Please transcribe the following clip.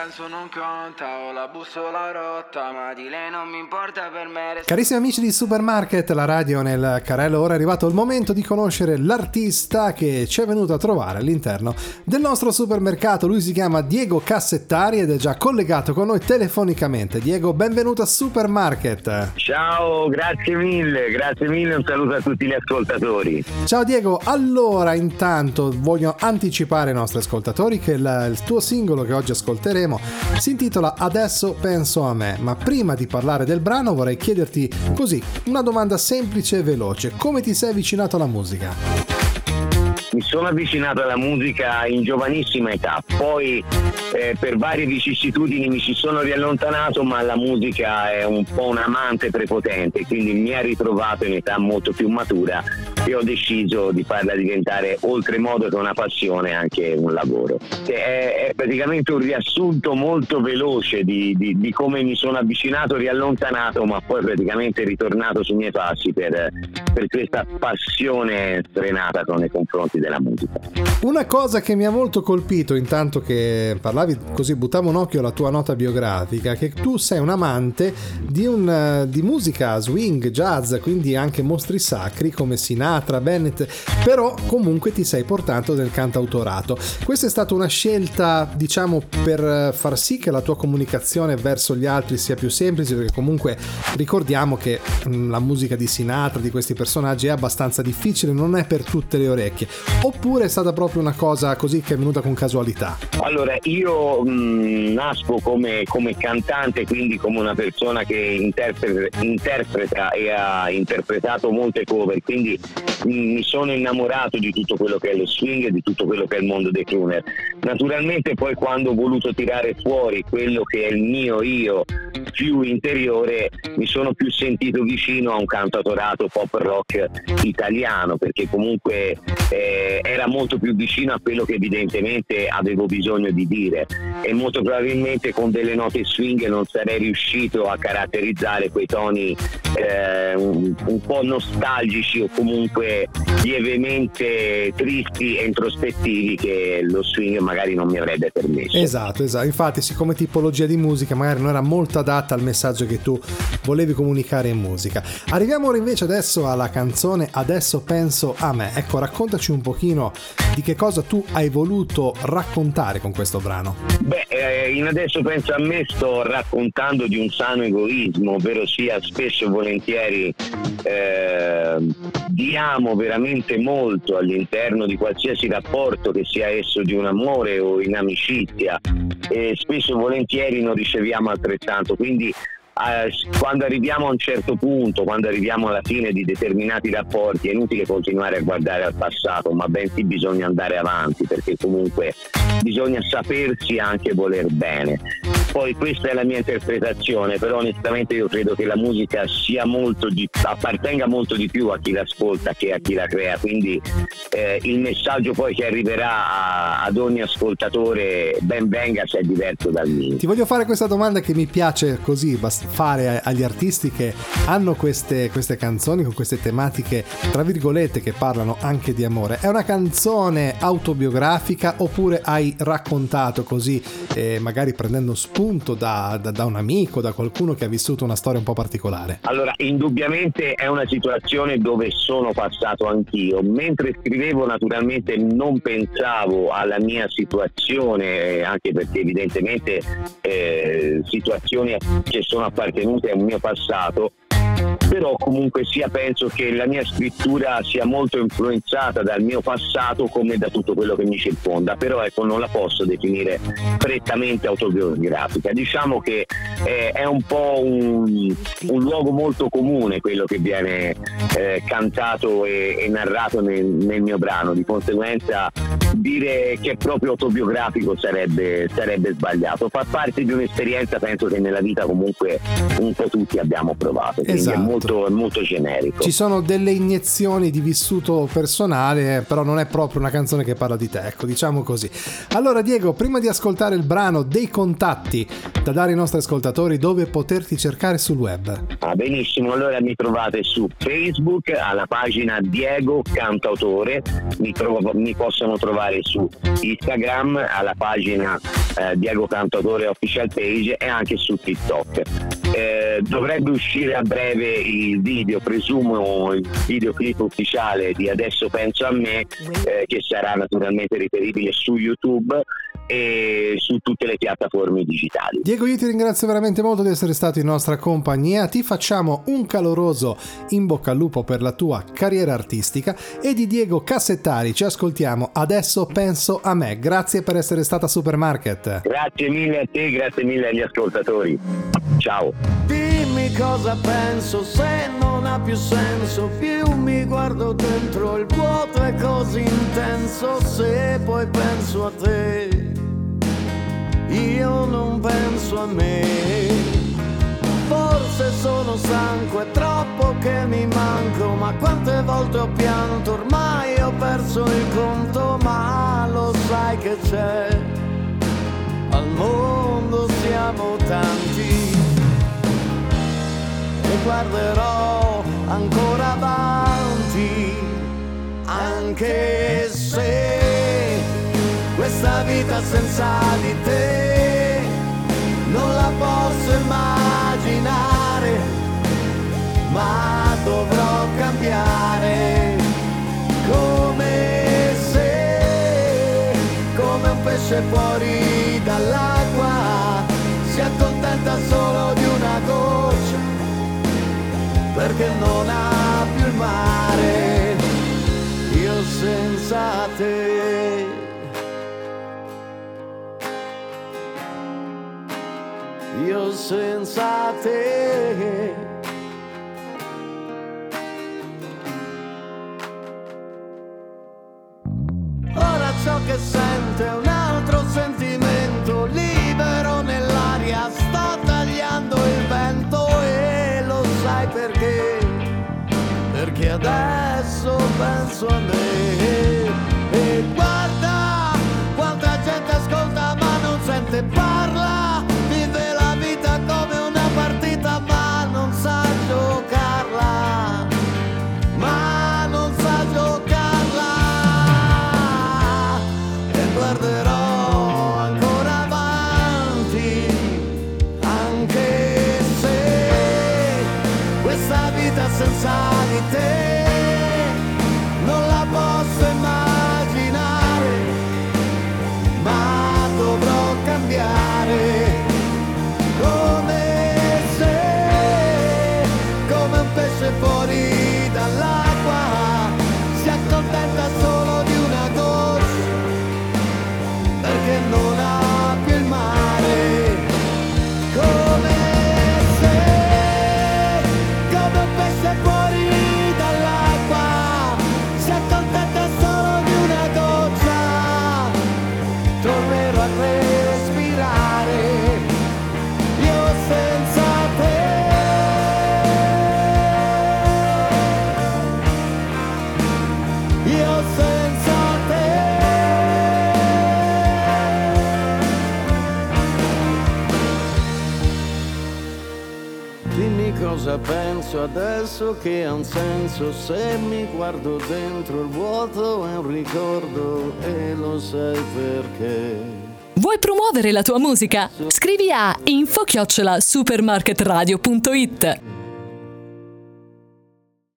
penso non conta, ho la bussola rotta, ma di lei non mi importa per me. Carissimi amici di Supermarket, la radio nel carrello, ora è arrivato il momento di conoscere l'artista che ci è venuto a trovare all'interno del nostro supermercato. Lui si chiama Diego Cassettari ed è già collegato con noi telefonicamente. Diego, benvenuto a Supermarket. Ciao, grazie mille, grazie mille, un saluto a tutti gli ascoltatori. Ciao Diego, allora intanto voglio anticipare ai nostri ascoltatori che il, il tuo singolo che oggi ascolteremo si intitola Adesso penso a me, ma prima di parlare del brano vorrei chiederti così una domanda semplice e veloce, come ti sei avvicinato alla musica? Mi sono avvicinato alla musica in giovanissima età, poi eh, per varie vicissitudini mi ci sono riallontanato, ma la musica è un po' un amante prepotente, quindi mi ha ritrovato in età molto più matura e ho deciso di farla diventare oltremodo che una passione anche un lavoro. È, è praticamente un riassunto molto veloce di, di, di, come mi sono avvicinato, riallontanato, ma poi praticamente ritornato sui miei passi per, per questa passione strenata nei confronti della musica. Una cosa che mi ha molto colpito intanto che parlavi così buttavo un occhio alla tua nota biografica che tu sei un amante di, un, di musica swing, jazz, quindi anche mostri sacri come Sinatra Sinatra, Bennett, però comunque ti sei portato nel cantautorato. Questa è stata una scelta, diciamo, per far sì che la tua comunicazione verso gli altri sia più semplice, perché comunque ricordiamo che mm, la musica di Sinatra, di questi personaggi, è abbastanza difficile, non è per tutte le orecchie. Oppure è stata proprio una cosa così che è venuta con casualità? Allora, io mh, mm, nasco come, come, cantante, quindi come una persona che interpreta, interpreta e ha interpretato molte cover, quindi mi sono innamorato di tutto quello che è lo swing e di tutto quello che è il mondo dei crooner. Naturalmente poi quando ho voluto tirare fuori quello che è il mio io più interiore mi sono più sentito vicino a un cantautorato pop rock italiano perché comunque eh, era molto più vicino a quello che evidentemente avevo bisogno di dire. E molto probabilmente con delle note swing non sarei riuscito a caratterizzare quei toni eh, un, un po' nostalgici o comunque lievemente tristi e introspettivi che lo swing magari non mi avrebbe permesso. Esatto, esatto. Infatti, siccome tipologia di musica magari non era molto adatta al messaggio che tu volevi comunicare in musica. Arriviamo ora invece adesso alla canzone Adesso penso a me. Ecco, raccontaci un pochino di che cosa tu hai voluto raccontare con questo brano. Beh, eh, in Adesso penso a me sto raccontando di un sano egoismo, ovvero sia spesso e volentieri eh, diamo veramente molto all'interno di qualsiasi rapporto, che sia esso di un amore o in amicizia, e spesso e volentieri non riceviamo altrettanto. Quindi eh, quando arriviamo a un certo punto, quando arriviamo alla fine di determinati rapporti, è inutile continuare a guardare al passato, ma bensì bisogna andare avanti perché comunque bisogna sapersi anche voler bene. Poi questa è la mia interpretazione, però onestamente io credo che la musica sia molto di, appartenga molto di più a chi l'ascolta che a chi la crea, quindi eh, il messaggio poi che arriverà a, ad ogni ascoltatore ben venga se è diverso dal mio. Ti voglio fare questa domanda che mi piace così fare agli artisti che hanno queste, queste canzoni con queste tematiche tra virgolette che parlano anche di amore. È una canzone autobiografica oppure hai raccontato così eh, magari prendendo spunto spunto da, da, da, un amico, da qualcuno che ha vissuto una storia un po' particolare? Allora, indubbiamente è una situazione dove sono passato anch'io. Mentre scrivevo naturalmente non pensavo alla mia situazione, anche perché evidentemente eh, situazioni che sono appartenute al mio passato, però comunque sia penso che la mia scrittura sia molto influenzata dal mio passato come da tutto quello che mi circonda, però ecco non la posso definire prettamente autobiografica. Diciamo che eh, è un po' un, un, luogo molto comune quello che viene eh, cantato e, e narrato nel, nel, mio brano, di conseguenza dire che è proprio autobiografico sarebbe, sarebbe sbagliato, fa parte di un'esperienza penso che nella vita comunque un po' tutti abbiamo provato. Esatto molto, molto generico. Ci sono delle iniezioni di vissuto personale, però non è proprio una canzone che parla di te, ecco, diciamo così. Allora Diego, prima di ascoltare il brano dei contatti da dare ai nostri ascoltatori, ascoltatori dove poterti cercare sul web. Ah, benissimo, allora mi trovate su Facebook alla pagina Diego Cantautore, mi, trovo, mi possono trovare su Instagram alla pagina eh, Diego Cantautore Official Page e anche su TikTok. Eh, dovrebbe uscire a breve il video, presumo il videoclip ufficiale di Adesso Penso a Me, eh, che sarà naturalmente riferibile su YouTube e su tutte le piattaforme digitali. Diego, io ti ringrazio veramente molto di essere stato in nostra compagnia, ti facciamo un caloroso in bocca al lupo per la tua carriera artistica e di Diego Cassettari ci ascoltiamo adesso penso a me. Grazie per essere stata a Supermarket. Grazie mille a te, grazie mille agli ascoltatori. Ciao. Dimmi cosa penso se non ha più senso, più mi guardo dentro il vuoto è così intenso se poi penso a te io non penso a me. Forse sono stanco, è troppo che mi manco, ma quante volte ho pianto, ormai ho perso il conto, ma lo sai che c'è, al mondo siamo tanti e guarderò ancora avanti, anche se questa vita senza di te. Non la posso immaginare, ma dovrò cambiare. Come se, come un pesce fuori senza te. Ora ciò che sente è un altro sentimento, libero nell'aria, sta tagliando il vento e lo sai perché? Perché adesso penso a me senza penso adesso che ha un senso. Se mi guardo dentro il vuoto è un ricordo e lo sai perché. Vuoi promuovere la tua musica? Scrivi a info-supermarketradio.it